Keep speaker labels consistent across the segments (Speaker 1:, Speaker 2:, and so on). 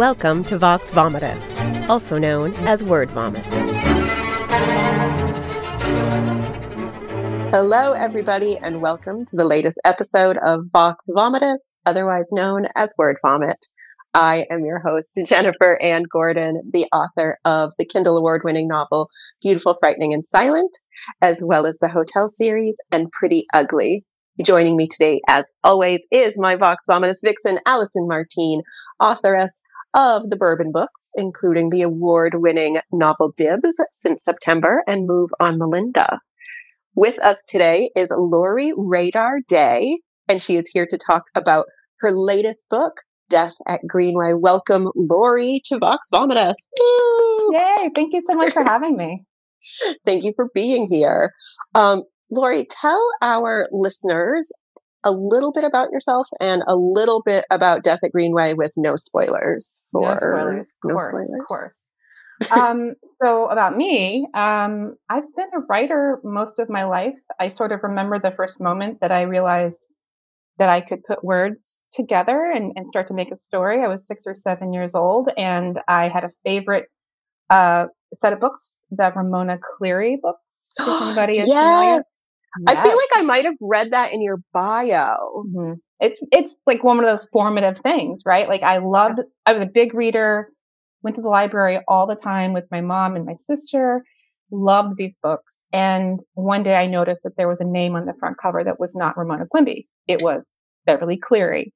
Speaker 1: Welcome to Vox Vomitus, also known as Word Vomit. Hello, everybody, and welcome to the latest episode of Vox Vomitus, otherwise known as Word Vomit. I am your host, Jennifer Ann Gordon, the author of the Kindle award winning novel Beautiful, Frightening, and Silent, as well as the Hotel series and Pretty Ugly. Joining me today, as always, is my Vox Vomitus vixen, Allison Martine, authoress of the Bourbon books, including the award winning novel Dibs since September and Move on Melinda. With us today is Lori Rader Day, and she is here to talk about her latest book, Death at Greenway. Welcome, Lori, to Vox Vomitus.
Speaker 2: Woo! Yay! Thank you so much for having me.
Speaker 1: Thank you for being here. Um, Lori, tell our listeners a little bit about yourself and a little bit about Death at Greenway with no spoilers
Speaker 2: for no spoilers. Of no course, spoilers. Of course. um, so about me, um, I've been a writer most of my life. I sort of remember the first moment that I realized that I could put words together and, and start to make a story. I was six or seven years old, and I had a favorite uh, set of books, the Ramona Cleary books. If anybody is
Speaker 1: yes. Yes. I feel like I might have read that in your bio.
Speaker 2: Mm-hmm. It's it's like one of those formative things, right? Like I loved. I was a big reader. Went to the library all the time with my mom and my sister. Loved these books. And one day I noticed that there was a name on the front cover that was not Ramona Quimby. It was Beverly Cleary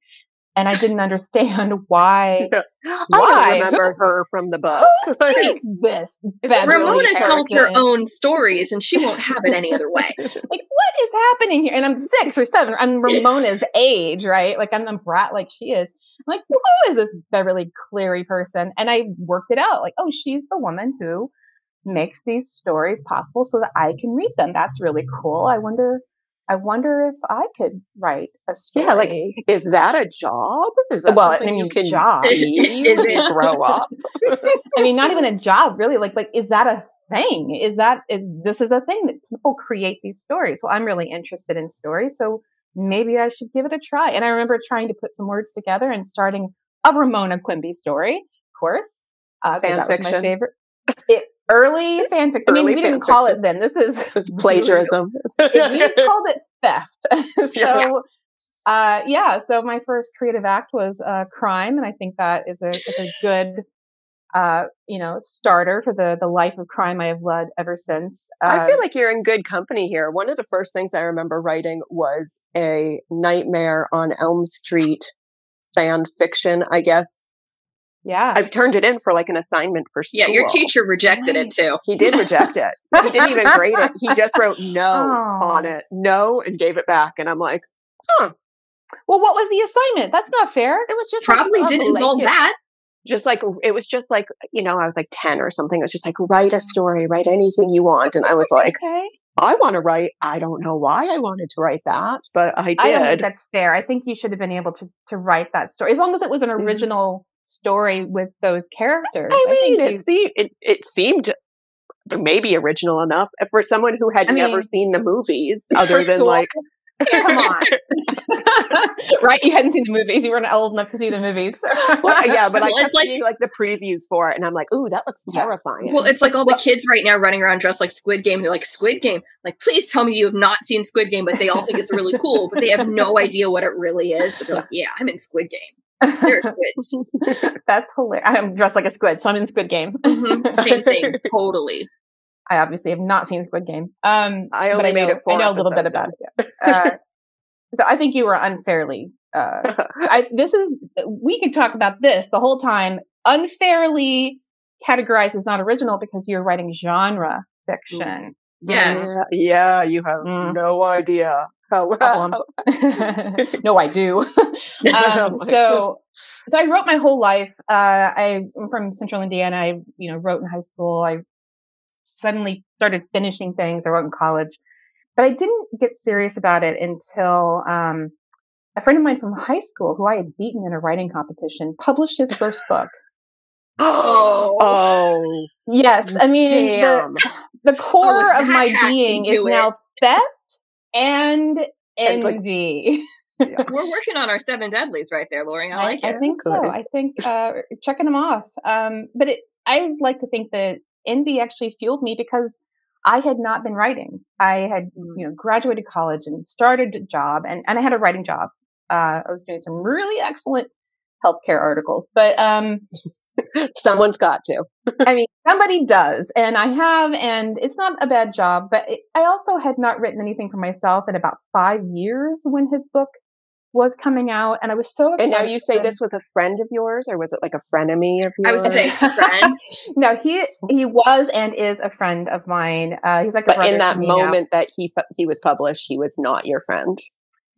Speaker 2: and I didn't understand why. Yeah.
Speaker 1: why? I don't remember her from the book.
Speaker 2: Who is this?
Speaker 3: Ramona tells her own stories, and she won't have it any other way.
Speaker 2: like, what is happening here? And I'm six or seven. I'm Ramona's age, right? Like I'm a brat, like she is. I'm like, who is this Beverly Cleary person? And I worked it out. Like, oh, she's the woman who makes these stories possible so that I can read them. That's really cool. I wonder I wonder if I could write a story.
Speaker 1: Yeah, like is that a job? Is that
Speaker 2: well, I mean, you can job.
Speaker 1: is it grow up?
Speaker 2: I mean, not even a job, really. Like, like is that a thing? Is that is this is a thing that people create these stories? Well, I'm really interested in stories, so maybe I should give it a try. And I remember trying to put some words together and starting a Ramona Quimby story, of course.
Speaker 1: Uh, Fan fiction.
Speaker 2: my favorite. It, early fanfic. I mean, we didn't call it then. This is
Speaker 1: it plagiarism.
Speaker 2: we called it theft. so, yeah. Uh, yeah. So my first creative act was uh, crime, and I think that is a is a good. Uh, you know, starter for the the life of crime I have led ever since.
Speaker 1: I feel uh, like you're in good company here. One of the first things I remember writing was a Nightmare on Elm Street fan fiction, I guess,
Speaker 2: yeah.
Speaker 1: I've turned it in for like an assignment for school.
Speaker 3: Yeah, your teacher rejected it too.
Speaker 1: He did reject it. He didn't even grade it. He just wrote no oh. on it. No and gave it back. And I'm like, huh.
Speaker 2: Well, what was the assignment? That's not fair.
Speaker 1: It was just
Speaker 3: probably like, didn't involve that.
Speaker 1: Just like it was just like, you know, I was like 10 or something. It was just like, write a story, write anything you want. And I was like, okay. I want to write. I don't know why I wanted to write that, but I did. I
Speaker 2: don't think that's fair. I think you should have been able to to write that story as long as it was an mm-hmm. original story with those characters.
Speaker 1: I mean, I it, seemed, it, it seemed maybe original enough for someone who had I never mean, seen the movies other than school, like
Speaker 2: Come on. right? You hadn't seen the movies. You weren't old enough to see the movies.
Speaker 1: well, yeah, but well, I kept like, seeing like the previews for it, and I'm like, ooh, that looks terrifying.
Speaker 3: Well, it's like all the kids right now running around dressed like Squid Game. They're like, Squid Game. Like, please tell me you have not seen Squid Game, but they all think it's really cool, but they have no idea what it really is. But they're like, yeah, I'm in Squid Game. squids.
Speaker 2: That's hilarious. I'm dressed like a squid, so I'm in Squid Game.
Speaker 3: Mm-hmm. Same thing, totally.
Speaker 2: I obviously have not seen Squid Game. Um,
Speaker 1: I only
Speaker 2: I
Speaker 1: made
Speaker 2: know,
Speaker 1: it four.
Speaker 2: I know a little bit about it. Uh, so I think you were unfairly. Uh, I, this is we could talk about this the whole time. Unfairly categorized as not original because you're writing genre fiction.
Speaker 3: Yes.
Speaker 1: Yeah, yeah you have mm. no idea how well.
Speaker 2: no, I do. um, oh so, so I wrote my whole life. Uh, I'm from Central Indiana. I, you know, wrote in high school. I suddenly started finishing things. I wrote in college, but I didn't get serious about it until um, a friend of mine from high school, who I had beaten in a writing competition, published his first book.
Speaker 1: oh, oh,
Speaker 2: yes. I mean, the, the, core oh, of my being is it. now theft and envy.
Speaker 3: Yeah. We're working on our seven deadlies right there, Lori. I like
Speaker 2: I,
Speaker 3: it.
Speaker 2: I think so. I think uh, checking them off. Um, but it, I like to think that envy actually fueled me because I had not been writing. I had, mm. you know, graduated college and started a job, and, and I had a writing job. Uh, I was doing some really excellent healthcare articles, but um,
Speaker 1: someone's got to.
Speaker 2: I mean, somebody does, and I have, and it's not a bad job. But it, I also had not written anything for myself in about five years when his book was coming out, and I was so.
Speaker 1: And now you say this was a friend of yours, or was it like a frenemy of yours?
Speaker 3: I was say friend.
Speaker 2: no, he he was and is a friend of mine. Uh, he's like,
Speaker 1: but in that moment now. that he he was published, he was not your friend.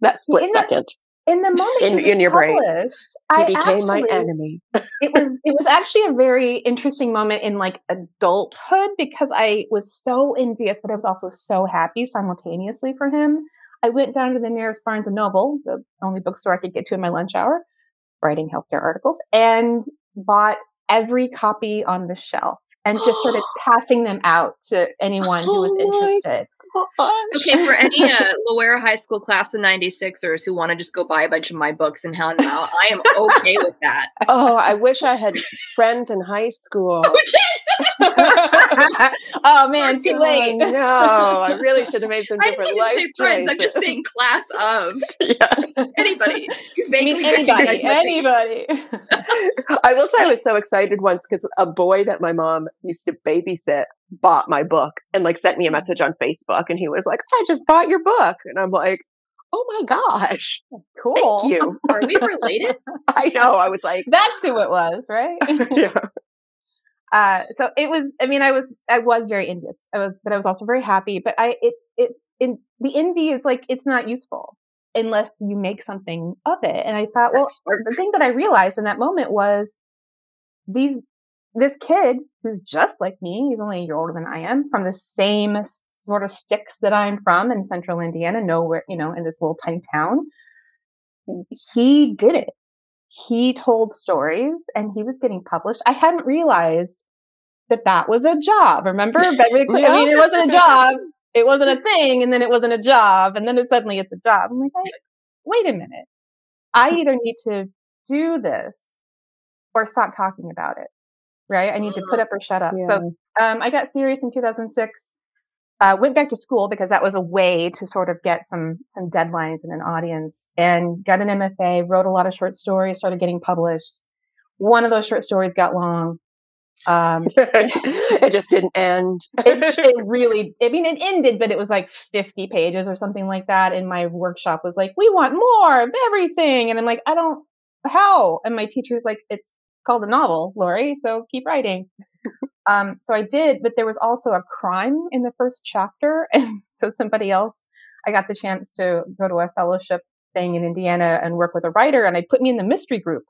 Speaker 1: That split
Speaker 2: in
Speaker 1: second.
Speaker 2: in the moment
Speaker 1: in, in your brain, he
Speaker 2: I
Speaker 1: became
Speaker 2: actually,
Speaker 1: my enemy.
Speaker 2: it was it was actually a very interesting moment in like adulthood because I was so envious, but I was also so happy simultaneously for him I went down to the nearest Barnes and Noble, the only bookstore I could get to in my lunch hour, writing healthcare articles, and bought every copy on the shelf and just started passing them out to anyone who was oh interested.
Speaker 3: Okay, for any uh, Loera High School class of 96ers who want to just go buy a bunch of my books and hand them out, I am okay with that.
Speaker 1: Oh, I wish I had friends in high school.
Speaker 2: oh Oh, man, too late.
Speaker 1: no, I really should have made some different life choices. Friends.
Speaker 3: I'm just saying class of yeah. anybody.
Speaker 2: Vaguely anybody, anybody.
Speaker 1: I will say I was so excited once because a boy that my mom used to babysit bought my book and like sent me a mm-hmm. message on Facebook and he was like, I just bought your book. And I'm like, oh my gosh.
Speaker 2: Oh, cool.
Speaker 1: Thank you.
Speaker 3: Are we related?
Speaker 1: I know. I was like,
Speaker 2: that's who it was, right? yeah. Uh, so it was, I mean, I was, I was very envious. I was, but I was also very happy. But I, it, it, in the envy is like, it's not useful unless you make something of it. And I thought, well, the thing that I realized in that moment was these, this kid who's just like me, he's only a year older than I am, from the same sort of sticks that I'm from in central Indiana, nowhere, you know, in this little tiny town. He did it he told stories and he was getting published. I hadn't realized that that was a job. Remember? yeah. I mean, it wasn't a job. It wasn't a thing. And then it wasn't a job. And then it suddenly it's a job. I'm like, hey, wait a minute. I either need to do this or stop talking about it. Right. I need to put mm. up or shut up. Yeah. So um, I got serious in 2006 uh, went back to school because that was a way to sort of get some some deadlines and an audience and got an MFA, wrote a lot of short stories, started getting published. One of those short stories got long. Um,
Speaker 1: it just didn't end.
Speaker 2: it, it, really, I mean, it ended, but it was like 50 pages or something like that. And my workshop was like, we want more of everything. And I'm like, I don't, how? And my teacher was like, it's called a novel, Lori. So keep writing. um, so I did, but there was also a crime in the first chapter. And so somebody else, I got the chance to go to a fellowship thing in Indiana and work with a writer and they put me in the mystery group.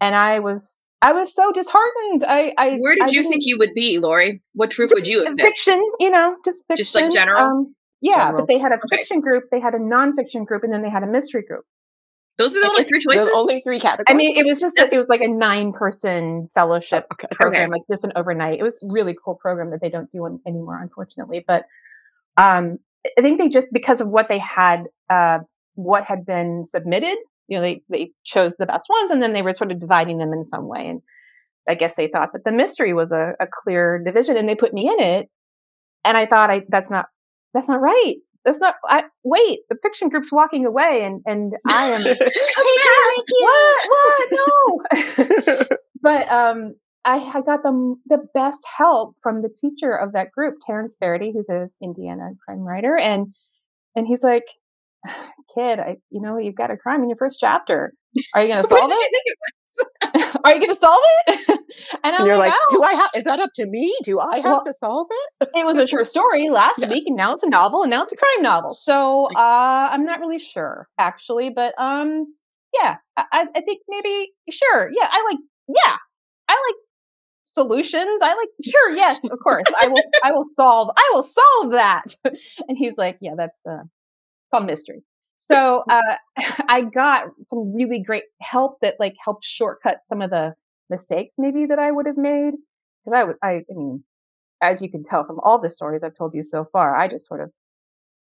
Speaker 2: And I was, I was so disheartened. I, I
Speaker 3: where did
Speaker 2: I
Speaker 3: you think you would be, Lori? What group would you have
Speaker 2: Fiction, you know, just fiction.
Speaker 3: Just like general? Um,
Speaker 2: yeah, general. but they had a fiction group, they had a nonfiction group, and then they had a mystery group.
Speaker 3: Those are the only three choices.
Speaker 1: only three categories.
Speaker 2: I mean, it was just a, it was like a nine person fellowship okay. program, okay. like just an overnight. It was really cool program that they don't do anymore, unfortunately. But um, I think they just because of what they had, uh, what had been submitted, you know, they they chose the best ones, and then they were sort of dividing them in some way. And I guess they thought that the mystery was a, a clear division, and they put me in it. And I thought, I that's not that's not right that's not I wait, the fiction group's walking away and and I am take what what no but um I, I got the the best help from the teacher of that group, Terrence Verity, who's an Indiana crime writer, and and he's like, "Kid, I you know you've got a crime in your first chapter. Are you going to solve it? Are you going to solve it?"
Speaker 1: And, you're like, oh. "Do I have? Is that up to me? Do I have well, to solve it?"
Speaker 2: it was a short story last yeah. week, and now it's a novel, and now it's a crime novel. So uh, I'm not really sure, actually, but um, yeah, I, I think maybe sure. Yeah, I like. Yeah, I like solutions. I like, sure, yes, of course. I will I will solve I will solve that. And he's like, yeah, that's uh called mystery. So uh I got some really great help that like helped shortcut some of the mistakes maybe that I would have made. Because I would I, I mean, as you can tell from all the stories I've told you so far, I just sort of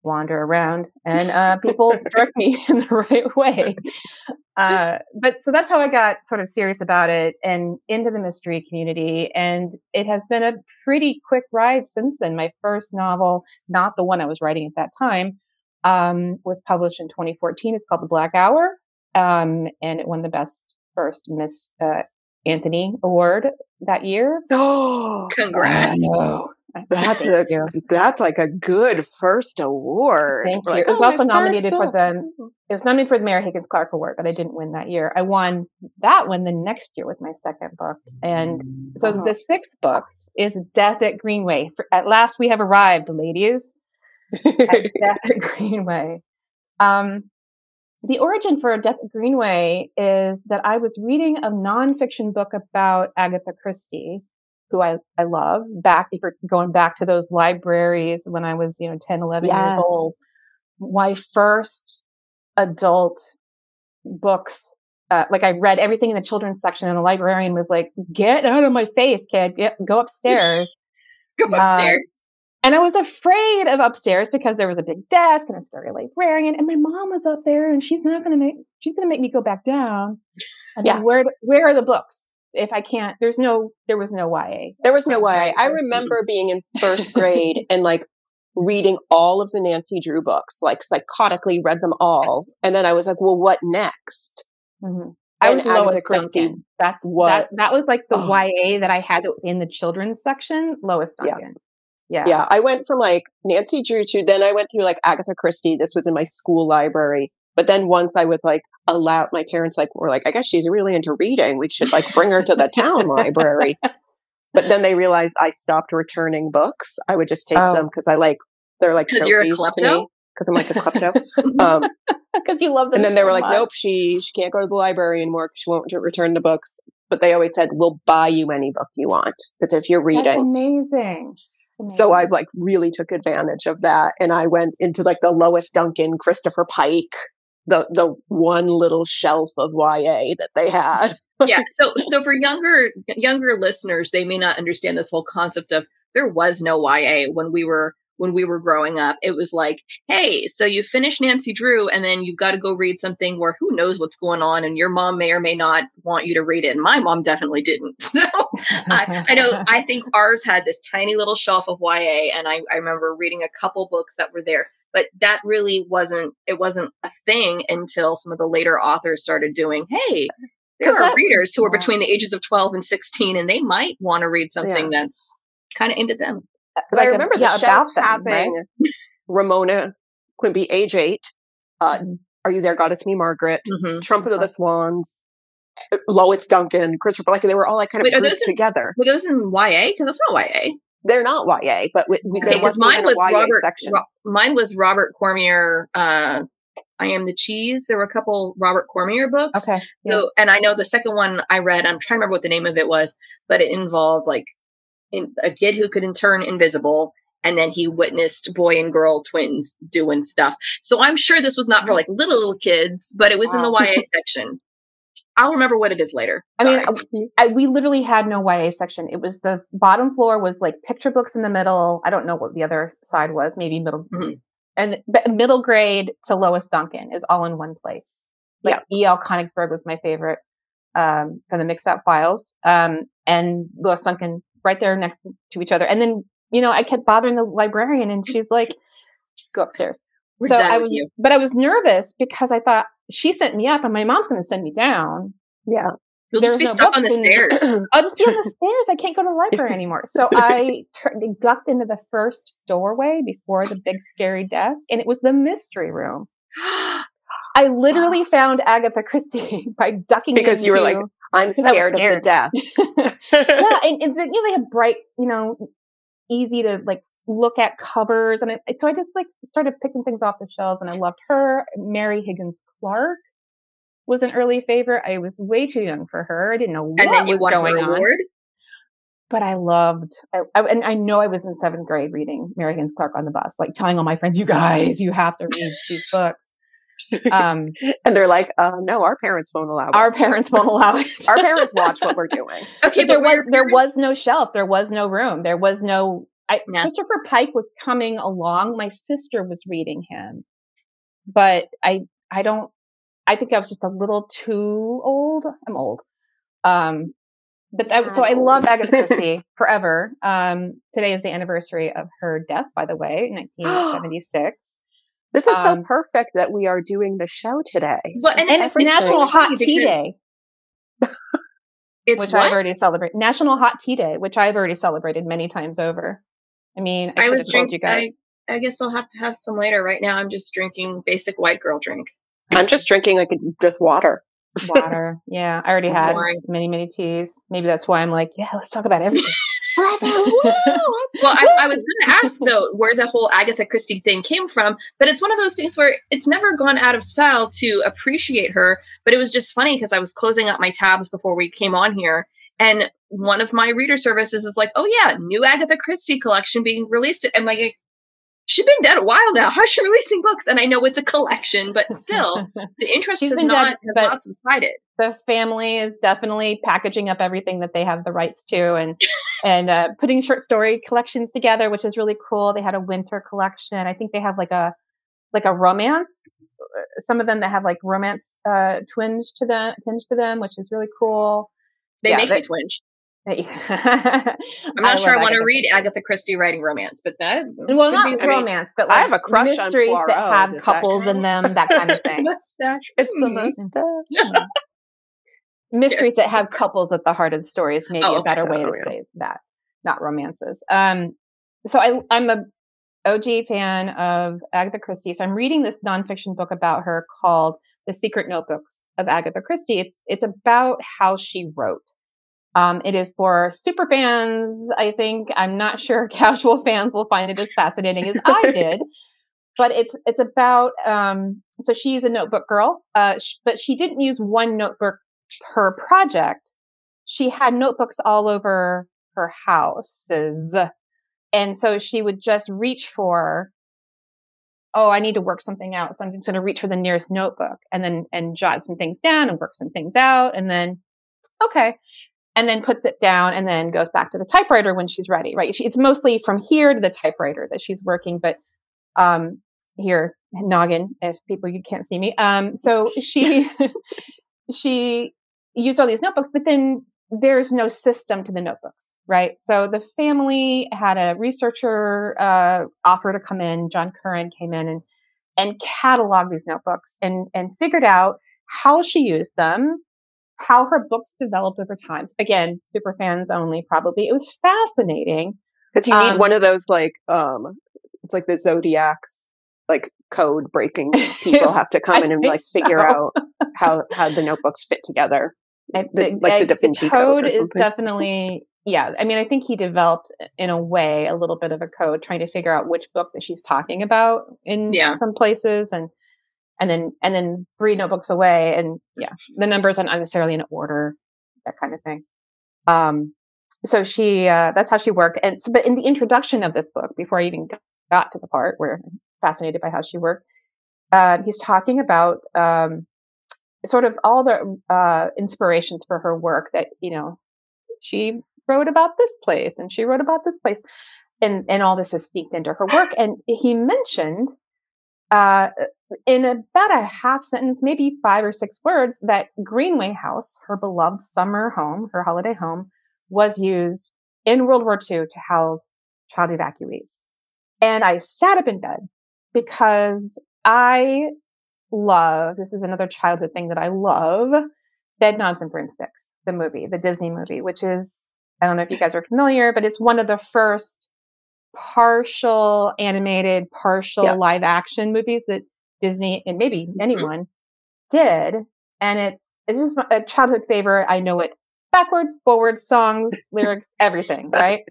Speaker 2: wander around and uh, people direct me in the right way. Uh, but so that's how I got sort of serious about it and into the mystery community. And it has been a pretty quick ride since then. My first novel, not the one I was writing at that time, um, was published in 2014. It's called The Black Hour. Um, and it won the best first Miss uh, Anthony Award that year.
Speaker 1: Oh,
Speaker 3: congrats!
Speaker 1: That's a you. that's like a good first award.
Speaker 2: Thank you. Like, it was oh, also nominated for the it was nominated for the Mary Higgins Clark Award, but I didn't win that year. I won that one the next year with my second book, and so uh-huh. the sixth book is Death at Greenway. For, at last, we have arrived, ladies. at Death at Greenway. Um, the origin for Death at Greenway is that I was reading a nonfiction book about Agatha Christie, who I, I love, back, if you're going back to those libraries when I was, you know, 10, 11 yes. years old. My first adult books, uh, like I read everything in the children's section and the librarian was like, get out of my face, kid, get, go upstairs.
Speaker 3: go upstairs.
Speaker 2: And I was afraid of upstairs because there was a big desk and a scary librarian, and my mom was up there, and she's not going to make she's going to make me go back down. And yeah. where where are the books? If I can't, there's no there was no YA.
Speaker 1: There was no YA. I remember being in first grade and like reading all of the Nancy Drew books, like psychotically read them all, and then I was like, well, what next?
Speaker 2: Mm-hmm. I was Agatha Christie. Duncan. That's what that, that was like the oh. YA that I had that was in the children's section. Lois Duncan. Yeah.
Speaker 1: Yeah. Yeah. I went from like Nancy Drew to then I went through like Agatha Christie. This was in my school library. But then once I was like allowed, my parents like were like, I guess she's really into reading. We should like bring her to the town library. But then they realized I stopped returning books. I would just take oh. them because I like they're like trophies you're a klepto? to me because I'm like a klepto.
Speaker 2: Because um, you love them.
Speaker 1: And then they
Speaker 2: so
Speaker 1: were like, nope, she she can't go to the library anymore because she won't return the books. But they always said, we'll buy you any book you want. Because if you're reading, That's
Speaker 2: amazing.
Speaker 1: So I like really took advantage of that. And I went into like the Lois Duncan, Christopher Pike, the, the one little shelf of YA that they had.
Speaker 3: yeah. So, so for younger, younger listeners, they may not understand this whole concept of there was no YA when we were when we were growing up. It was like, hey, so you finish Nancy Drew and then you've got to go read something where who knows what's going on and your mom may or may not want you to read it. And my mom definitely didn't. So I, I know, I think ours had this tiny little shelf of YA and I, I remember reading a couple books that were there, but that really wasn't, it wasn't a thing until some of the later authors started doing, hey, there are that, readers who are between the ages of 12 and 16 and they might want to read something yeah. that's kind of aimed at them.
Speaker 1: Because like I remember a, the yeah, shelf them, having right? Ramona Quimby, age eight. Uh, mm-hmm. Are you there, God, It's Me Margaret? Mm-hmm. Trumpet of the Swans. Lois Duncan, Christopher Pike They were all like kind of Wait, grouped in, together.
Speaker 3: Were those in YA? Because that's not YA.
Speaker 1: They're not YA, but we, we,
Speaker 3: there was mine was Robert. Section. Ro- mine was Robert Cormier. Uh, I am the cheese. There were a couple Robert Cormier books.
Speaker 2: Okay.
Speaker 3: Yeah. So, and I know the second one I read. I'm trying to remember what the name of it was, but it involved like in, a kid who could in turn invisible and then he witnessed boy and girl twins doing stuff. So I'm sure this was not for like little little kids, but it was wow. in the YA section. I'll remember what it is later.
Speaker 2: Sorry. I mean, I, we literally had no YA section. It was the bottom floor was like picture books in the middle. I don't know what the other side was. Maybe middle mm-hmm. and middle grade to Lois Duncan is all in one place. Like yeah. E.L. Konigsburg was my favorite um, from the Mixed Up Files, um, and Lois Duncan right there next to each other. And then, you know, I kept bothering the librarian and she's like, go upstairs. We're so I was, you. but I was nervous because I thought she sent me up and my mom's going to send me down.
Speaker 1: Yeah.
Speaker 3: You'll There's just be no stuck on the stairs.
Speaker 2: I'll just be on the stairs. I can't go to the library anymore. So I ducked into the first doorway before the big scary desk, and it was the mystery room. I literally found Agatha Christie by ducking
Speaker 1: because you were like, I'm scared, scared, of the desk.
Speaker 2: yeah, and, and the, you know they have bright, you know, easy to like look at covers, and it, so I just like started picking things off the shelves, and I loved her. Mary Higgins Clark was an early favorite. I was way too young for her. I didn't know what and then you was going on. But I loved, I, I, and I know I was in seventh grade reading Mary Higgins Clark on the bus, like telling all my friends, "You guys, you have to read these books."
Speaker 1: Um, and they're like, uh, no, our parents won't allow
Speaker 2: Our parents won't allow it.
Speaker 1: our parents watch what we're doing.
Speaker 2: Okay, there was there was no shelf. There was no room. There was no I, yeah. Christopher Pike was coming along. My sister was reading him, but I I don't. I think I was just a little too old. I'm old. Um, but that, so I love Agatha Christie forever. Um, today is the anniversary of her death, by the way, 1976.
Speaker 1: This is um, so perfect that we are doing the show today.
Speaker 2: Well, and, and it's National Hot Tea Day. which what? I've already celebrated. National Hot Tea Day, which I've already celebrated many times over. I mean, I, I was drinking. You guys.
Speaker 3: I, I guess I'll have to have some later. Right now, I'm just drinking basic white girl drink.
Speaker 1: I'm just drinking like just water.
Speaker 2: Water. Yeah, I already had boring. many, many teas. Maybe that's why I'm like, yeah, let's talk about everything.
Speaker 3: well, I, I was going to ask though where the whole Agatha Christie thing came from, but it's one of those things where it's never gone out of style to appreciate her. But it was just funny because I was closing up my tabs before we came on here, and one of my reader services is like, "Oh yeah, new Agatha Christie collection being released." I'm like, she's been dead a while now. How's she releasing books? And I know it's a collection, but still, the interest has not dead, has not subsided.
Speaker 2: The family is definitely packaging up everything that they have the rights to, and and uh, putting short story collections together, which is really cool. They had a winter collection. I think they have like a like a romance. Uh, some of them that have like romance uh, twinge to them, tinge to them, which is really cool.
Speaker 3: They yeah, make they, me twinge. I'm not I sure I want to read Agatha Christie writing romance, but that
Speaker 2: well, not romance, but like I have a crush mysteries that have couples that in them, that kind of thing.
Speaker 1: mustache. It's the mm-hmm. mustache.
Speaker 2: mysteries that have couples at the heart of the story is maybe oh, a better way to oh, say that, not romances. Um, so I, I'm a OG fan of Agatha Christie. So I'm reading this nonfiction book about her called The Secret Notebooks of Agatha Christie. It's it's about how she wrote. Um, it is for super fans. I think I'm not sure casual fans will find it as fascinating as I did, but it's it's about. Um, so she's a notebook girl, uh, sh- but she didn't use one notebook per project. She had notebooks all over her houses, and so she would just reach for. Oh, I need to work something out, so I'm just going to reach for the nearest notebook, and then and jot some things down and work some things out, and then okay and then puts it down and then goes back to the typewriter when she's ready, right? She, it's mostly from here to the typewriter that she's working, but um, here, noggin, if people you can't see me. Um, so she she used all these notebooks, but then there's no system to the notebooks, right? So the family had a researcher uh, offer to come in. John Curran came in and and cataloged these notebooks and and figured out how she used them how her books developed over time. Again, super fans only, probably. It was fascinating.
Speaker 1: Because you need um, one of those like um it's like the zodiacs like code breaking people have to come in and like so. figure out how how the notebooks fit together. The, the, like the Da Vinci code, code
Speaker 2: is definitely yeah. I mean, I think he developed in a way a little bit of a code trying to figure out which book that she's talking about in yeah. some places and and then and then three notebooks away and yeah. the numbers aren't necessarily in order that kind of thing. Um so she uh, that's how she worked and so, but in the introduction of this book before i even got to the part where i'm fascinated by how she worked uh, he's talking about um, sort of all the uh, inspirations for her work that you know she wrote about this place and she wrote about this place and and all this is sneaked into her work and he mentioned uh, in about a half sentence, maybe five or six words, that Greenway House, her beloved summer home, her holiday home, was used in World War II to house child evacuees. And I sat up in bed because I love, this is another childhood thing that I love, Bedknobs and Broomsticks, the movie, the Disney movie, which is, I don't know if you guys are familiar, but it's one of the first partial animated, partial yeah. live action movies that Disney and maybe mm-hmm. anyone did. And it's it's just a childhood favorite. I know it backwards, forwards, songs, lyrics, everything, right?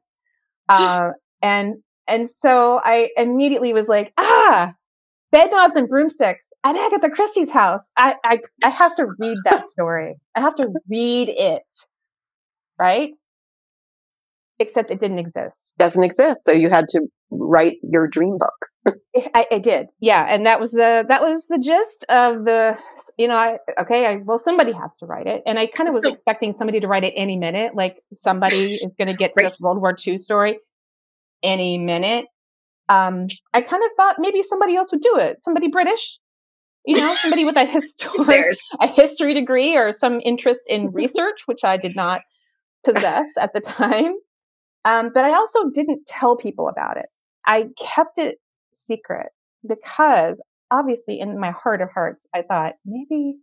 Speaker 2: Uh, and and so I immediately was like, ah, and Broomsticks and heck at Agatha Christie's house. I, I I have to read that story. I have to read it. Right? except it didn't exist.
Speaker 1: Doesn't exist. So you had to write your dream book.
Speaker 2: I, I, did, yeah, and that was the that was the gist of the you know I okay I, well somebody has to write it, and I kind of was so, expecting somebody to write it any minute, like somebody is going to get to right. this World War II story. any minute. Um, I kind of thought maybe somebody else would do it. Somebody British, you know, somebody with a history, a history degree or some interest in research, which I did not possess at the time. Um, but I also didn't tell people about it. I kept it secret because obviously in my heart of hearts, I thought maybe,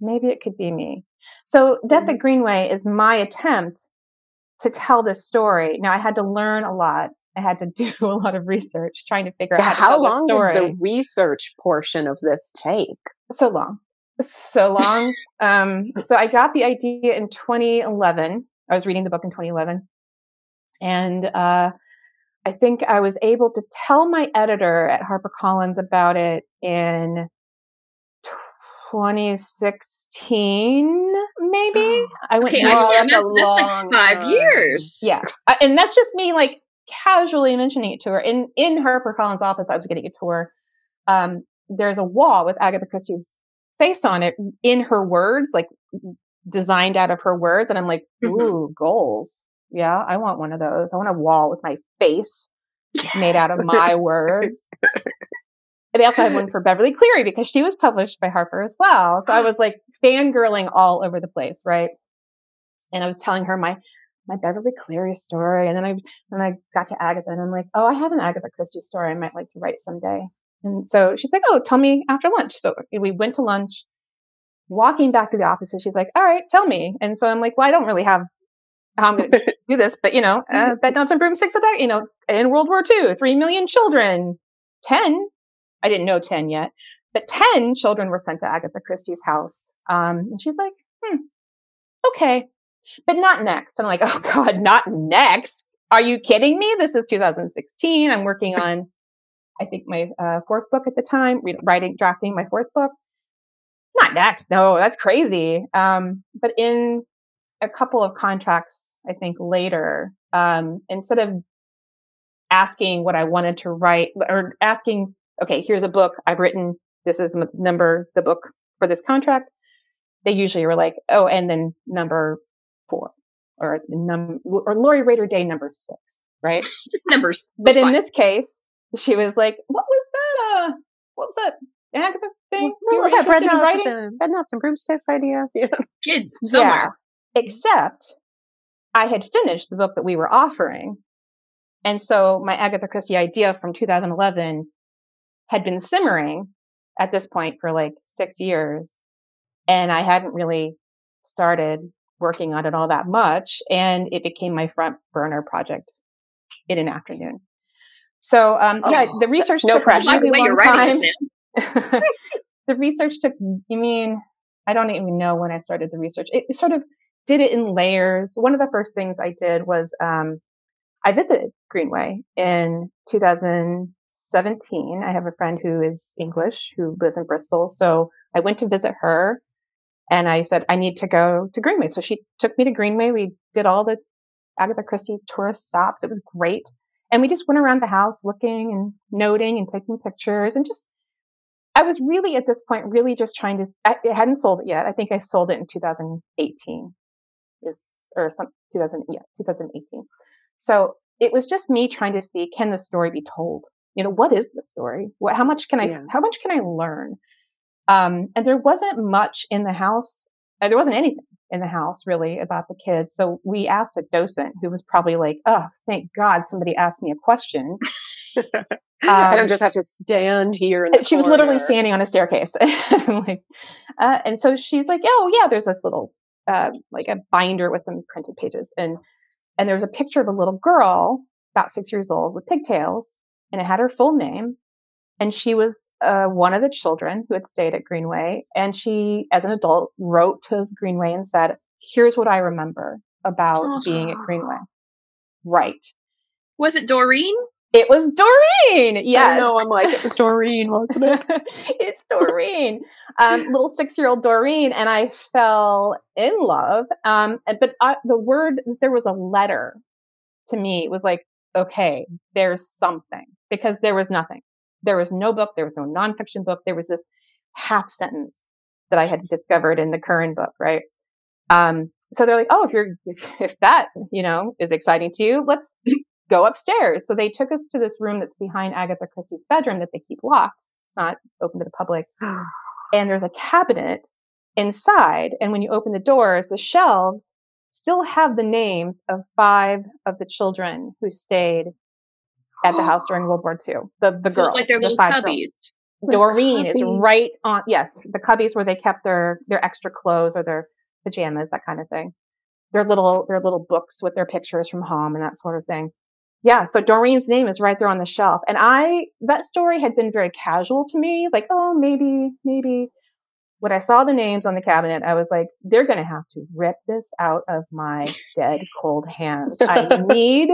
Speaker 2: maybe it could be me. So Death mm-hmm. at Greenway is my attempt to tell this story. Now I had to learn a lot. I had to do a lot of research trying to figure out how,
Speaker 1: how long did the research portion of this take?
Speaker 2: So long, so long. um, so I got the idea in 2011. I was reading the book in 2011, and uh, I think I was able to tell my editor at HarperCollins about it in 2016, maybe.
Speaker 3: I went. Okay, oh, that's, a long that's like five time. years.
Speaker 2: Yeah, and that's just me like casually mentioning it to her in in HarperCollins office. I was getting a tour. Um, there's a wall with Agatha Christie's face on it in her words, like designed out of her words, and I'm like, mm-hmm. ooh, mm-hmm. goals. Yeah, I want one of those. I want a wall with my face yes. made out of my words. And they also had one for Beverly Cleary because she was published by Harper as well. So I ah. was like fangirling all over the place, right? And I was telling her my my Beverly Cleary story, and then I and I got to Agatha, and I'm like, oh, I have an Agatha Christie story I might like to write someday. And so she's like, oh, tell me after lunch. So we went to lunch. Walking back to the office, and she's like, all right, tell me. And so I'm like, well, I don't really have how I'm going to do this, but you know, uh, bedknobs and broomsticks attack, you know, in World War II, three million children, 10 I didn't know 10 yet, but 10 children were sent to Agatha Christie's house. Um, and she's like, hmm, okay, but not next. I'm like, oh God, not next. Are you kidding me? This is 2016. I'm working on, I think, my uh, fourth book at the time, writing, drafting my fourth book. Not next. No, that's crazy. Um, but in a couple of contracts, I think later, um, instead of asking what I wanted to write or asking okay, here's a book I've written. This is number the book for this contract. They usually were like, oh, and then number four or num or Lori Rader Day number six, right?
Speaker 3: Just numbers.
Speaker 2: But in this case, she was like, what was that? Uh, what was that? Agatha thing?
Speaker 1: What was that? Bread and, bread knobs and broomsticks idea.
Speaker 3: Yeah. Kids somewhere.
Speaker 2: Yeah. Except I had finished the book that we were offering. And so my Agatha Christie idea from 2011 had been simmering at this point for like six years. And I hadn't really started working on it all that much. And it became my front burner project in an afternoon. So, um, oh, yeah, the research
Speaker 1: no
Speaker 2: took
Speaker 1: pressure.
Speaker 2: Way, you're writing the research took, you mean, I don't even know when I started the research. It sort of did it in layers. One of the first things I did was, um, I visited Greenway in 2017. I have a friend who is English who lives in Bristol. So I went to visit her and I said, I need to go to Greenway. So she took me to Greenway. We did all the Agatha Christie tourist stops. It was great. And we just went around the house looking and noting and taking pictures and just, I was really at this point, really just trying to, I, hadn't sold it yet. I think I sold it in 2018 is, or some 2000, yeah, 2018. So it was just me trying to see, can the story be told? you know what is the story what how much can i yeah. how much can i learn um, and there wasn't much in the house uh, there wasn't anything in the house really about the kids so we asked a docent who was probably like oh thank god somebody asked me a question
Speaker 1: um, I don't just have to stand here.
Speaker 2: she was literally standing on a staircase, like, uh, and so she's like, "Oh yeah, there's this little uh, like a binder with some printed pages, and and there was a picture of a little girl about six years old with pigtails, and it had her full name. And she was uh, one of the children who had stayed at Greenway. And she, as an adult, wrote to Greenway and said, Here's what I remember about being at Greenway. Right.
Speaker 3: Was it Doreen?
Speaker 2: It was Doreen. Yes.
Speaker 1: I know. I'm like, it was Doreen, wasn't it?
Speaker 2: it's Doreen, um, little six year old Doreen. And I fell in love. Um, but I, the word, there was a letter to me. It was like, okay, there's something because there was nothing. There was no book. There was no nonfiction book. There was this half sentence that I had discovered in the Curran book, right? Um, so they're like, oh, if you're, if, if that, you know, is exciting to you, let's, go upstairs. So they took us to this room that's behind Agatha Christie's bedroom that they keep locked. It's not open to the public. and there's a cabinet inside. And when you open the doors, the shelves still have the names of five of the children who stayed at the house during World War II. The the so girls,
Speaker 3: like their
Speaker 2: the
Speaker 3: little cubbies. Girls.
Speaker 2: Doreen is right on. Yes, the cubbies where they kept their their extra clothes or their pajamas, that kind of thing. Their little their little books with their pictures from home and that sort of thing. Yeah, so Doreen's name is right there on the shelf, and I that story had been very casual to me, like oh maybe maybe. When I saw the names on the cabinet, I was like, they're going to have to rip this out of my dead cold hands. I need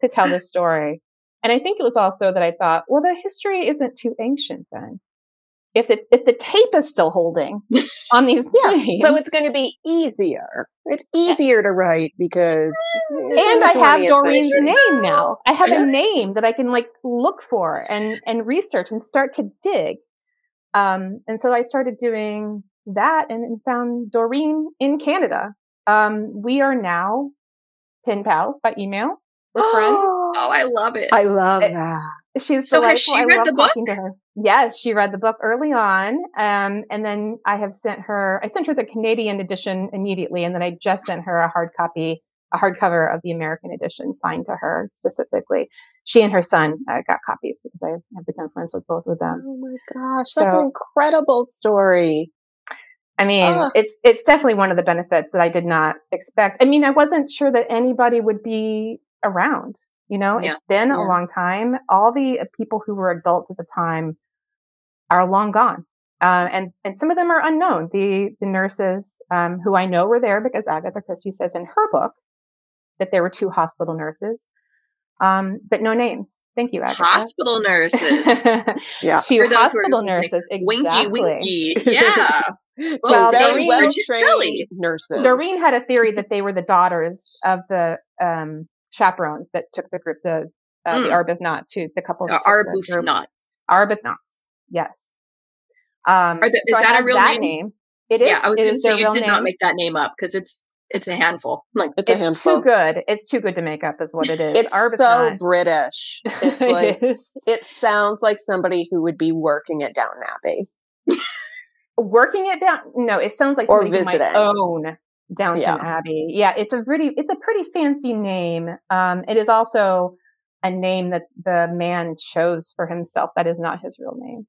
Speaker 2: to tell this story. And I think it was also that I thought, well, the history isn't too ancient then. If the if the tape is still holding on these yeah, names,
Speaker 1: so it's going to be easier. It's easier to write because
Speaker 2: and I have Doreen's century. name now. I have a name that I can like look for and and research and start to dig. Um, and so I started doing that and, and found Doreen in Canada. Um, we are now pen pals by email. We're friends.
Speaker 3: Oh, I love it.
Speaker 1: I love it, that.
Speaker 2: She's so delightful. has she read the book? Yes, she read the book early on, um, and then I have sent her. I sent her the Canadian edition immediately, and then I just sent her a hard copy, a hardcover of the American edition, signed to her specifically. She and her son uh, got copies because I have become friends with both of them.
Speaker 1: Oh my gosh, that's an incredible story.
Speaker 2: I mean, oh. it's it's definitely one of the benefits that I did not expect. I mean, I wasn't sure that anybody would be around. You know, yeah. it's been yeah. a long time. All the uh, people who were adults at the time are long gone. Uh, and and some of them are unknown. The the nurses um, who I know were there because Agatha Christie says in her book that there were two hospital nurses, um, but no names. Thank you, Agatha.
Speaker 3: Hospital nurses.
Speaker 2: yeah, two hospital nurses. Like, exactly.
Speaker 3: Winky, winky. Yeah.
Speaker 1: well, very Doreen, well trained nurses.
Speaker 2: Doreen had a theory that they were the daughters of the um, chaperones that took the group, the uh, mm. the Arbuthnot, who the couple.
Speaker 3: Uh, Arbuthnot.
Speaker 2: Arbuthnot. Yes. Um,
Speaker 3: the, is so that a real
Speaker 2: that
Speaker 3: name?
Speaker 2: name? It is.
Speaker 3: Yeah, I was
Speaker 2: going to
Speaker 3: say you did name. not make that name up because it's it's a handful.
Speaker 1: Like
Speaker 2: it's,
Speaker 1: it's handful.
Speaker 2: too good. It's too good to make up, is what it is.
Speaker 1: It's Arbuthnot. so British. It's like it, it sounds like somebody who would be working at Downton Abbey.
Speaker 2: working it down? No, it sounds like somebody who might own Downton yeah. Abbey. Yeah, it's a pretty it's a pretty fancy name. Um, it is also a name that the man chose for himself. That is not his real name.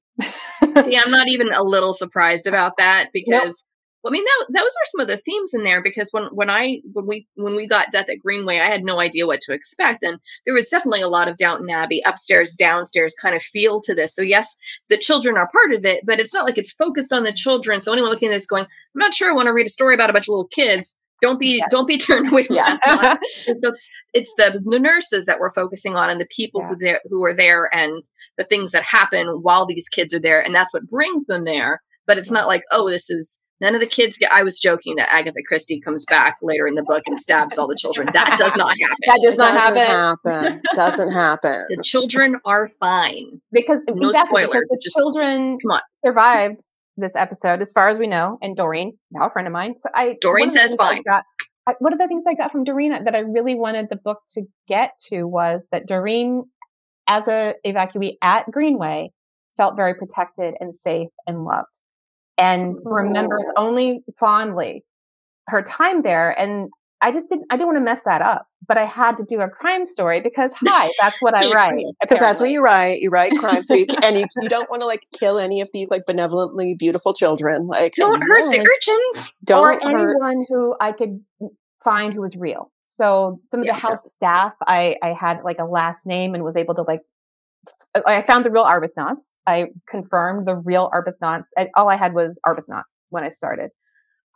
Speaker 3: See, I'm not even a little surprised about that because. Well, I mean that those are some of the themes in there because when when I when we when we got Death at Greenway, I had no idea what to expect, and there was definitely a lot of Downton Abbey upstairs, downstairs kind of feel to this. So yes, the children are part of it, but it's not like it's focused on the children. So anyone looking at this going, I'm not sure I want to read a story about a bunch of little kids. Don't be yes. don't be turned away from yeah. that. it's the, the nurses that we're focusing on and the people yeah. who there who are there and the things that happen while these kids are there, and that's what brings them there. But it's not like oh, this is None of the kids get. I was joking that Agatha Christie comes back later in the book and stabs all the children. That does not happen.
Speaker 2: That does not
Speaker 1: happen.
Speaker 2: happen.
Speaker 1: doesn't happen.
Speaker 3: The children are fine
Speaker 2: because no exactly spoilers, because the just, children come on. survived this episode, as far as we know. And Doreen, now a friend of mine, so I
Speaker 3: Doreen says fine.
Speaker 2: Got, I, one of the things I got from Doreen that I really wanted the book to get to was that Doreen, as a evacuee at Greenway, felt very protected and safe and loved and oh. remembers only fondly her time there. And I just didn't, I didn't want to mess that up, but I had to do a crime story because hi, that's what I write.
Speaker 1: Because that's what you write. You write crime. So you can, and you, you, don't want to like kill any of these like benevolently beautiful children. Like
Speaker 3: don't hurt the urchins.
Speaker 2: Don't or anyone who I could find who was real. So some of yeah, the house yeah. staff, I, I had like a last name and was able to like I found the real Arbuthnot's. I confirmed the real Arbuthnot's. All I had was Arbuthnot when I started,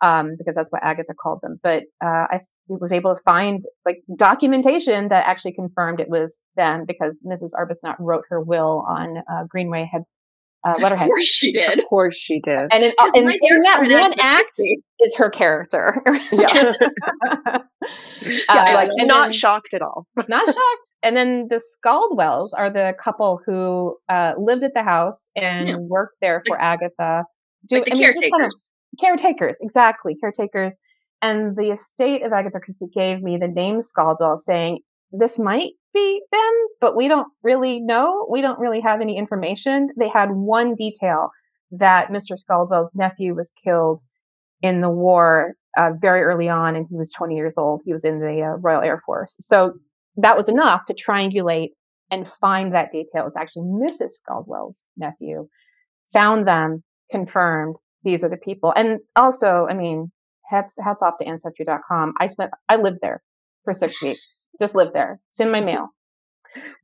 Speaker 2: um, because that's what Agatha called them. But uh, I was able to find like documentation that actually confirmed it was them because Mrs. Arbuthnot wrote her will on uh, Greenway had uh, letterhead.
Speaker 3: Of course she did.
Speaker 1: Of course she did.
Speaker 2: And in, in, in that one act is her character.
Speaker 1: yeah. yeah, like not then, shocked at all.
Speaker 2: not shocked. And then the Scaldwells are the couple who uh, lived at the house and yeah. worked there for like, Agatha.
Speaker 3: Do, like the I mean, caretakers. Kind of,
Speaker 2: caretakers, exactly. Caretakers. And the estate of Agatha Christie gave me the name Scaldwell saying, this might be them, but we don't really know. We don't really have any information. They had one detail that Mr. Scaldwell's nephew was killed in the war uh, very early on, and he was 20 years old. He was in the uh, Royal Air Force. So that was enough to triangulate and find that detail. It's actually Mrs. Scaldwell's nephew. Found them, confirmed these are the people. And also, I mean, hats, hats off to ancestry.com. I spent, I lived there for six weeks, just lived there. It's in my mail.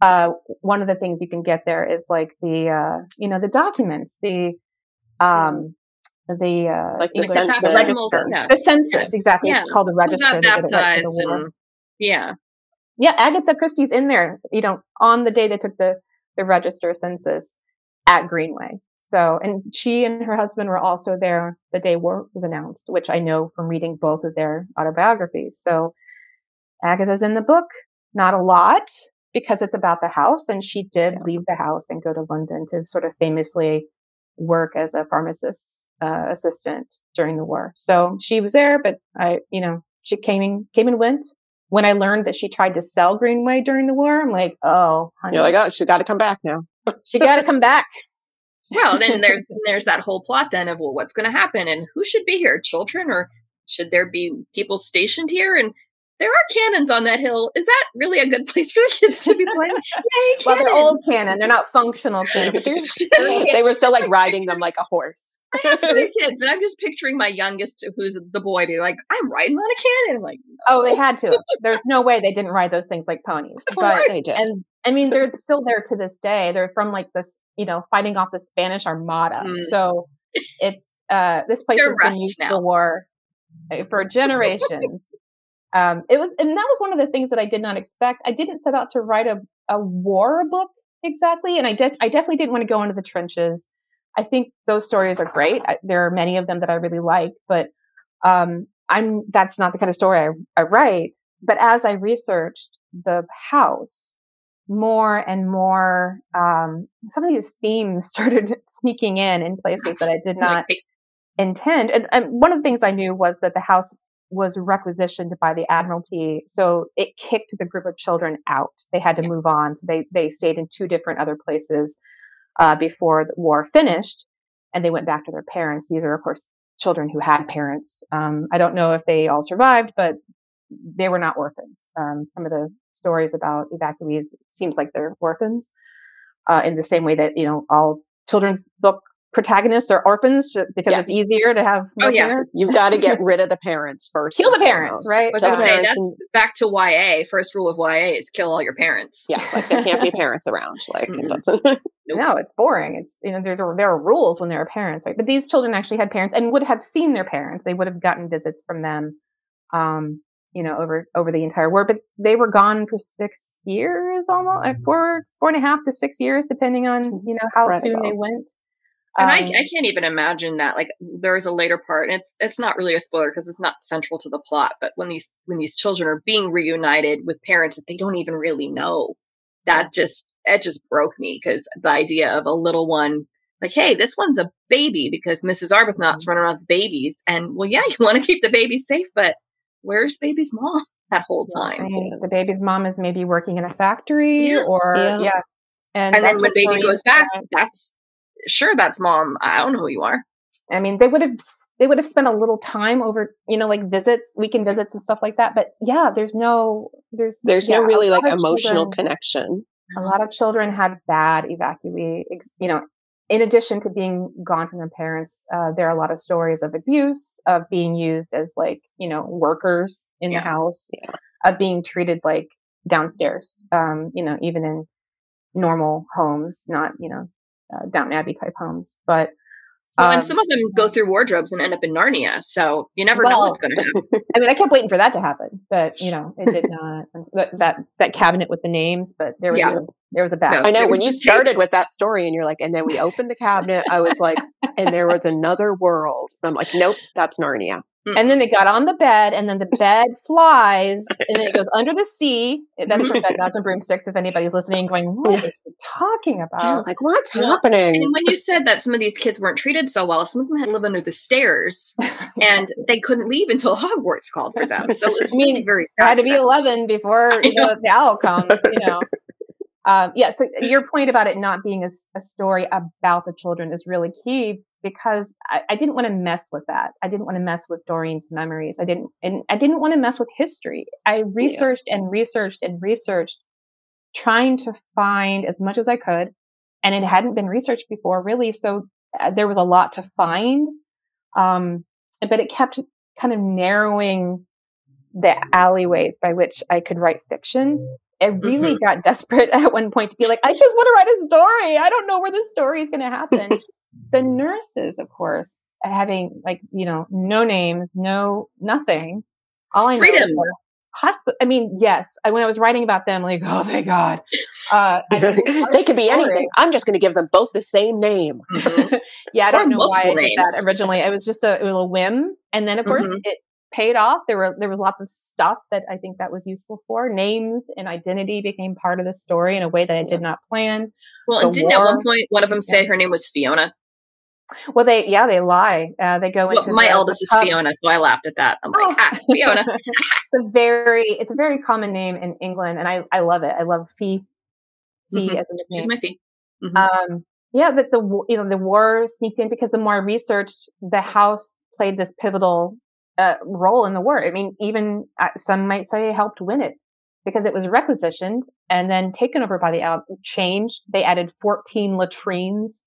Speaker 2: Uh, one of the things you can get there is like the, uh, you know, the documents, the, um, the, uh,
Speaker 1: like the census,
Speaker 2: register. Yeah. the census, yeah. exactly. Yeah. It's called a register.
Speaker 3: baptized and, yeah.
Speaker 2: Yeah. Agatha Christie's in there, you know, on the day they took the, the register census at Greenway. So, and she and her husband were also there the day war was announced, which I know from reading both of their autobiographies. So, Agatha's in the book, not a lot because it's about the house. And she did leave the house and go to London to sort of famously work as a pharmacist uh, assistant during the war. So she was there, but I, you know, she came and came and went. When I learned that she tried to sell Greenway during the war, I'm like, oh,
Speaker 1: honey. you're like, oh, she's got to come back now.
Speaker 2: she got to come back.
Speaker 3: Well, then there's there's that whole plot then of well, what's going to happen and who should be here, children or should there be people stationed here? And there are cannons on that hill. Is that really a good place for the kids to be playing? Yay,
Speaker 2: well, they're old cannon. They're not functional cannons.
Speaker 1: they were still like riding them like a horse.
Speaker 3: these kids, and I'm just picturing my youngest, who's the boy, be like, "I'm riding on a cannon." Like,
Speaker 2: oh, they had to. There's no way they didn't ride those things like ponies. But they did. And I mean, they're still there to this day. They're from like this, you know, fighting off the Spanish Armada. Mm. So it's uh this place they're has been used now. for uh, for generations. Um, it was, and that was one of the things that I did not expect. I didn't set out to write a, a war book exactly, and I did. I definitely didn't want to go into the trenches. I think those stories are great. I, there are many of them that I really like, but um, I'm that's not the kind of story I, I write. But as I researched the house, more and more, um, some of these themes started sneaking in in places that I did not intend. And, and one of the things I knew was that the house was requisitioned by the Admiralty. So it kicked the group of children out. They had to move on. So they, they stayed in two different other places uh, before the war finished and they went back to their parents. These are, of course, children who had parents. Um, I don't know if they all survived, but they were not orphans. Um, some of the stories about evacuees seems like they're orphans uh, in the same way that, you know, all children's book protagonists are orphans because yeah. it's easier to have
Speaker 1: oh, yeah. Parents. You've got to get rid of the parents first.
Speaker 2: Kill the parents, right?
Speaker 3: But say, that's back to YA. First rule of YA is kill all your parents.
Speaker 1: Yeah, like there can't be parents around. Like
Speaker 2: mm-hmm. no, it's boring. It's you know there there are rules when there are parents, right? But these children actually had parents and would have seen their parents. They would have gotten visits from them. Um, you know, over over the entire war. But they were gone for six years, almost like four four and a half to six years, depending on you know how Incredible. soon they went.
Speaker 3: And um, I, I can't even imagine that. Like, there's a later part, and it's it's not really a spoiler because it's not central to the plot. But when these when these children are being reunited with parents that they don't even really know, that just it just broke me because the idea of a little one like, hey, this one's a baby because Mrs. Arbuthnot's mm-hmm. running around with babies, and well, yeah, you want to keep the baby safe, but where's baby's mom that whole time?
Speaker 2: Right. The baby's mom is maybe working in a factory, yeah. or yeah. yeah.
Speaker 3: And, and then when baby goes back, that's sure that's mom. I don't know who you are.
Speaker 2: I mean, they would have they would have spent a little time over, you know, like visits, weekend visits and stuff like that. But yeah, there's no there's
Speaker 1: there's
Speaker 2: yeah,
Speaker 1: no really like emotional children, connection.
Speaker 2: A lot of children had bad evacuee, you know, in addition to being gone from their parents, uh, there are a lot of stories of abuse, of being used as like, you know, workers in yeah. the house, yeah. of being treated like downstairs, um, you know, even in normal homes, not, you know, uh, Downton Abbey type homes. But
Speaker 3: well, um, and some of them go through wardrobes and end up in Narnia, so you never well, know what's going to happen.
Speaker 2: I mean, I kept waiting for that to happen, but you know, it did not. that that cabinet with the names, but there was yeah. a, there was a back.
Speaker 1: No, I know when you started with that story, and you're like, and then we opened the cabinet. I was like, and there was another world. I'm like, nope, that's Narnia.
Speaker 2: And then they got on the bed, and then the bed flies, and then it goes under the sea. That's from Bedknobs and Broomsticks. If anybody's listening, going, "What are you talking about? Yeah,
Speaker 1: like, what's happening?"
Speaker 3: And when you said that some of these kids weren't treated so well, some of them had to live under the stairs, and they couldn't leave until Hogwarts called for them. So it was really very sad.
Speaker 2: Had to be eleven before you know, the owl comes. You know. Um, yeah, so your point about it not being a, a, story about the children is really key because I, I didn't want to mess with that. I didn't want to mess with Doreen's memories. I didn't, and I didn't want to mess with history. I researched yeah. and researched and researched, trying to find as much as I could, and it hadn't been researched before, really. So uh, there was a lot to find, um, but it kept kind of narrowing the alleyways by which I could write fiction I really mm-hmm. got desperate at one point to be like, I just want to write a story. I don't know where this story is going to happen. The nurses, of course, having like, you know, no names, no nothing. All I Freedom. know is hospital. I mean, yes. I, when I was writing about them, like, oh, thank God. Uh,
Speaker 1: they could be anything. I'm just going to give them both the same name.
Speaker 2: Mm-hmm. yeah, I don't know why I did that originally. It was just a, it was a whim, and then of course mm-hmm. it paid off. There were there was lots of stuff that I think that was useful for. Names and identity became part of the story in a way that I did not plan.
Speaker 3: Well, and didn't war, at one point one of them say her name was Fiona?
Speaker 2: Well, they yeah they lie. Uh, they go into
Speaker 3: well, my the, eldest the is Fiona, so I laughed at that. I'm like, oh. ah, Fiona.
Speaker 2: it's a very it's a very common name in England, and I I love it. I love Fee. Fee mm-hmm. as a nickname.
Speaker 3: She's my Fee.
Speaker 2: Mm-hmm. Um, yeah, but the you know the war sneaked in because the more I researched, the house played this pivotal uh, role in the war. I mean, even uh, some might say helped win it because it was requisitioned and then taken over by the Allies, changed. They added 14 latrines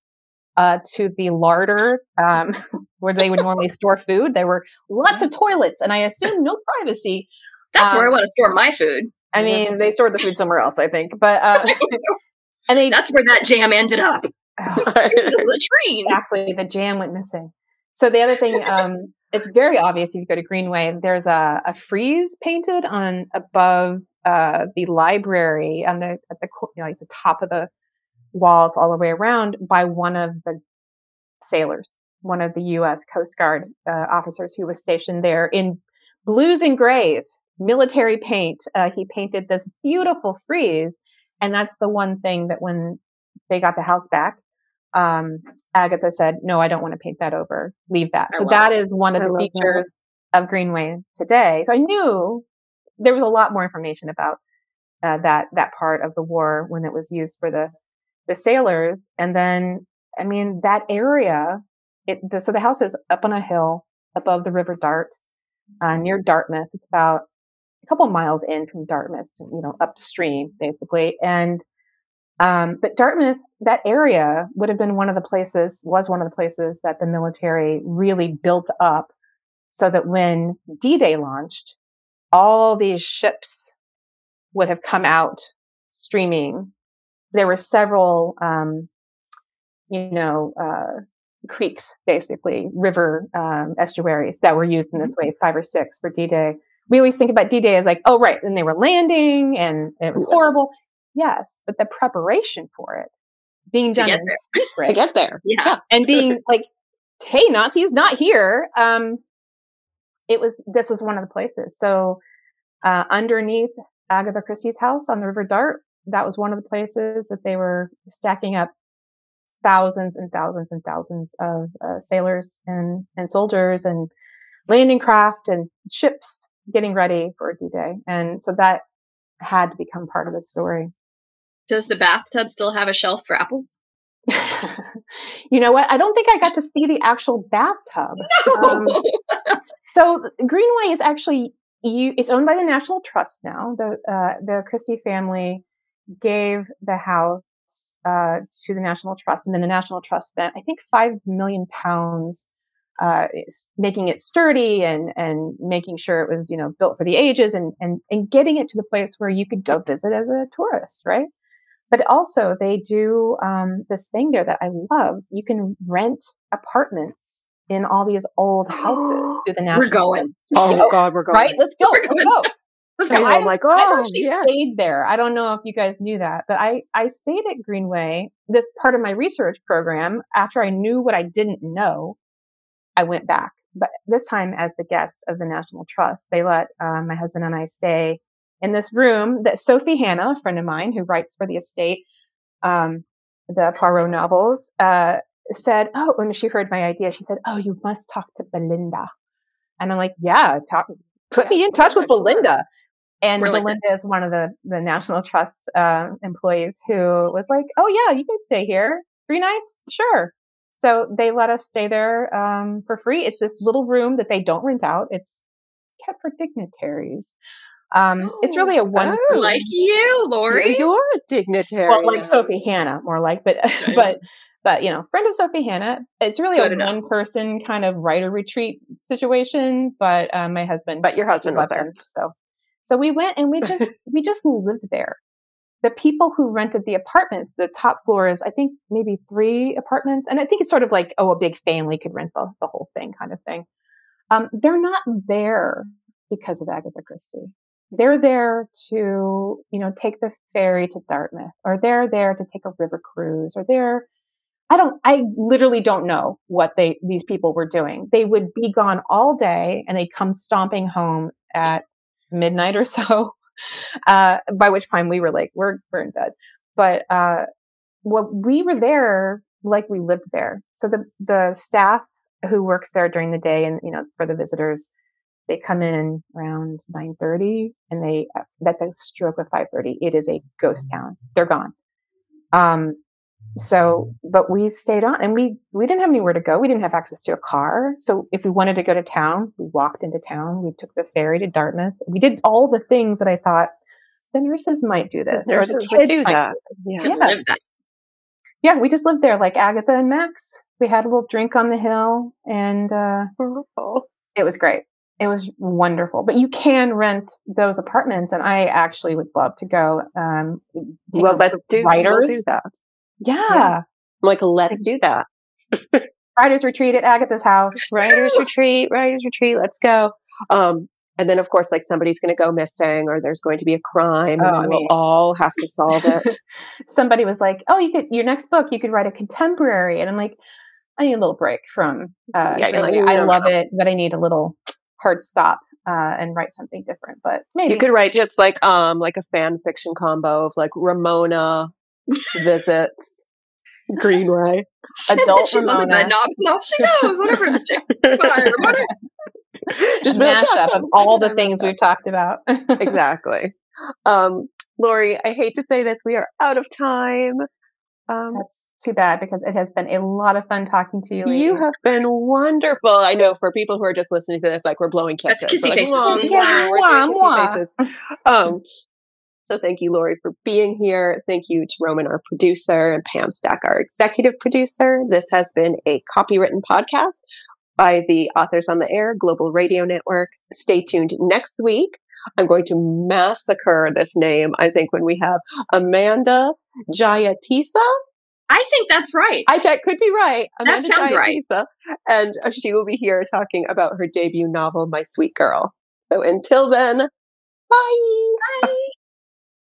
Speaker 2: uh, to the larder um, where they would normally store food. There were lots of toilets, and I assume no privacy.
Speaker 3: That's um, where I um, want to store my food.
Speaker 2: I mean, they stored the food somewhere else, I think, but uh,
Speaker 3: and they, that's where that jam ended up. Oh, the latrine.
Speaker 2: Actually, the jam went missing. So the other thing um, it's very obvious if you go to Greenway. There's a, a frieze painted on above uh, the library on the at the you know, like the top of the walls all the way around by one of the sailors, one of the U.S. Coast Guard uh, officers who was stationed there in blues and grays, military paint. Uh, he painted this beautiful frieze, and that's the one thing that when they got the house back, um, Agatha said, no, I don't want to paint that over. Leave that. so that is one of I the features that. of Greenway today. So I knew there was a lot more information about uh, that, that part of the war when it was used for the, the sailors. And then, I mean, that area, it, the, so the house is up on a hill above the River Dart, uh, near Dartmouth. It's about a couple miles in from Dartmouth, you know, upstream basically. And um, but Dartmouth, that area would have been one of the places, was one of the places that the military really built up so that when D Day launched, all these ships would have come out streaming. There were several, um, you know, uh, creeks, basically, river um, estuaries that were used in this mm-hmm. way, five or six for D Day. We always think about D Day as like, oh, right, and they were landing and it was horrible. Yes, but the preparation for it being done in secret
Speaker 1: to get there,
Speaker 2: yeah, yeah. and being like, "Hey, Nazis, not here." Um, it was this was one of the places. So uh, underneath Agatha Christie's house on the River Dart, that was one of the places that they were stacking up thousands and thousands and thousands of uh, sailors and and soldiers and landing craft and ships getting ready for D-Day, and so that had to become part of the story.
Speaker 3: Does the bathtub still have a shelf for apples?
Speaker 2: you know what? I don't think I got to see the actual bathtub. No! Um, so Greenway is actually you, it's owned by the National Trust now. The uh, the Christie family gave the house uh, to the National Trust, and then the National Trust spent, I think, five million pounds uh, making it sturdy and and making sure it was you know built for the ages and and and getting it to the place where you could go visit as a tourist, right? But also, they do um, this thing there that I love. You can rent apartments in all these old houses through the national.
Speaker 3: We're going.
Speaker 1: Oh God, we're going.
Speaker 2: Right? Let's go. Let's go.
Speaker 1: Let's. I'm like, oh,
Speaker 2: I yes. stayed there. I don't know if you guys knew that, but I I stayed at Greenway. This part of my research program. After I knew what I didn't know, I went back but this time as the guest of the National Trust. They let uh, my husband and I stay in this room that Sophie Hannah, a friend of mine who writes for the estate, um, the Poirot novels, uh, said, "Oh," when she heard my idea, she said, "Oh, you must talk to Belinda." And I'm like, "Yeah, talk, put me in touch with Belinda." And Belinda is one of the the National Trust uh, employees who was like, "Oh yeah, you can stay here three nights, sure." So they let us stay there um, for free. It's this little room that they don't rent out. It's kept for dignitaries. Um, it's really a one
Speaker 3: oh, like you, Lori.
Speaker 1: You're a dignitary.
Speaker 2: Well, like Sophie Hannah, more like, but okay. but but you know, friend of Sophie Hannah. It's really Good a enough. one person kind of writer retreat situation. But uh, my husband,
Speaker 1: but your husband was there,
Speaker 2: so so we went and we just we just lived there. The people who rented the apartments, the top floors, I think maybe three apartments, and I think it's sort of like oh, a big family could rent the, the whole thing, kind of thing. Um, they're not there because of Agatha Christie they're there to, you know, take the ferry to Dartmouth or they're there to take a river cruise or they're, I don't, I literally don't know what they, these people were doing. They would be gone all day and they'd come stomping home at midnight or so. Uh, by which time we were like, we're, we're in bed. But, uh, what we were there like we lived there. So the, the staff who works there during the day and, you know, for the visitors, they come in around 9.30 and they, at the stroke of 5.30, it is a ghost town. They're gone. Um, so, but we stayed on and we, we didn't have anywhere to go. We didn't have access to a car. So if we wanted to go to town, we walked into town. We took the ferry to Dartmouth. We did all the things that I thought the nurses might do this.
Speaker 1: The nurses would do that.
Speaker 2: Yeah. Yeah. yeah. we just lived there like Agatha and Max. We had a little drink on the hill and, uh, it was great. It was wonderful. But you can rent those apartments, and I actually would love to go. Um,
Speaker 1: well, let's do, writers. We'll do that.
Speaker 2: Yeah. yeah.
Speaker 1: Like, let's do that.
Speaker 2: writers retreat at Agatha's house.
Speaker 1: Writers retreat, writers retreat. Let's go. Um, and then, of course, like somebody's going to go missing or there's going to be a crime and oh, then I mean, we'll all have to solve it.
Speaker 2: Somebody was like, oh, you could, your next book, you could write a contemporary. And I'm like, I need a little break from, uh, yeah, like, I love it, but I need a little hard stop uh, and write something different. But maybe
Speaker 1: you could write just like um like a fan fiction combo of like Ramona visits Greenway.
Speaker 2: Adult She's Ramona. On the bed.
Speaker 3: No, no, she goes. Whatever. Ramona.
Speaker 2: Just mashup of all the things we've talked about.
Speaker 1: exactly. Um, Lori, I hate to say this, we are out of time.
Speaker 2: Um, That's too bad because it has been a lot of fun talking to you.
Speaker 1: Lately. You have been wonderful. I know for people who are just listening to this, like we're blowing kisses.
Speaker 3: That's kissy
Speaker 1: like,
Speaker 3: faces. Mwah, yeah,
Speaker 1: mwah, mwah. faces. Um, so thank you, Lori, for being here. Thank you to Roman, our producer, and Pam Stack, our executive producer. This has been a copywritten podcast by the Authors on the Air Global Radio Network. Stay tuned next week. I'm going to massacre this name, I think, when we have Amanda Jayatissa.
Speaker 3: I think that's right.
Speaker 1: I that could be right.
Speaker 3: Amanda that sounds Jayatissa,
Speaker 1: right. And uh, she will be here talking about her debut novel, My Sweet Girl. So until then, bye.
Speaker 3: Bye.